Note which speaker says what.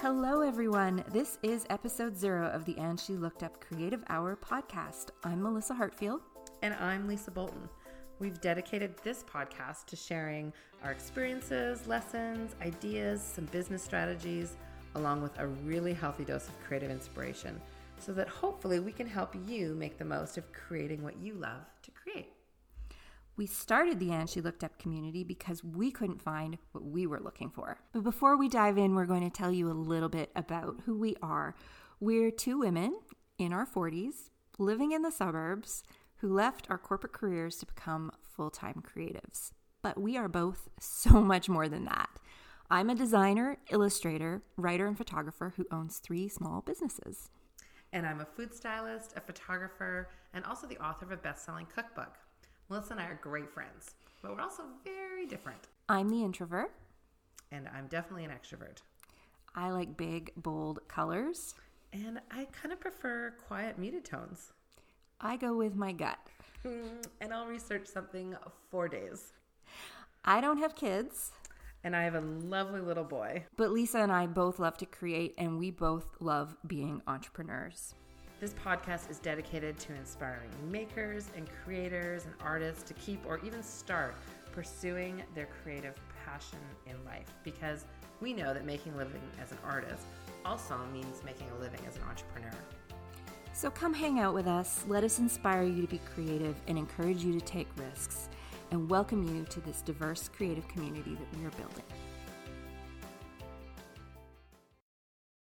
Speaker 1: Hello, everyone. This is episode zero of the And She Looked Up Creative Hour podcast. I'm Melissa Hartfield.
Speaker 2: And I'm Lisa Bolton. We've dedicated this podcast to sharing our experiences, lessons, ideas, some business strategies, along with a really healthy dose of creative inspiration, so that hopefully we can help you make the most of creating what you love to create.
Speaker 1: We started the And She Looked Up community because we couldn't find what we were looking for. But before we dive in, we're going to tell you a little bit about who we are. We're two women in our 40s living in the suburbs who left our corporate careers to become full time creatives. But we are both so much more than that. I'm a designer, illustrator, writer, and photographer who owns three small businesses.
Speaker 2: And I'm a food stylist, a photographer, and also the author of a best selling cookbook. Melissa and I are great friends, but we're also very different.
Speaker 1: I'm the introvert.
Speaker 2: And I'm definitely an extrovert.
Speaker 1: I like big, bold colors.
Speaker 2: And I kind of prefer quiet, muted tones.
Speaker 1: I go with my gut.
Speaker 2: Mm, and I'll research something for days.
Speaker 1: I don't have kids.
Speaker 2: And I have a lovely little boy.
Speaker 1: But Lisa and I both love to create, and we both love being entrepreneurs.
Speaker 2: This podcast is dedicated to inspiring makers and creators and artists to keep or even start pursuing their creative passion in life because we know that making a living as an artist also means making a living as an entrepreneur.
Speaker 1: So come hang out with us, let us inspire you to be creative and encourage you to take risks, and welcome you to this diverse creative community that we are building.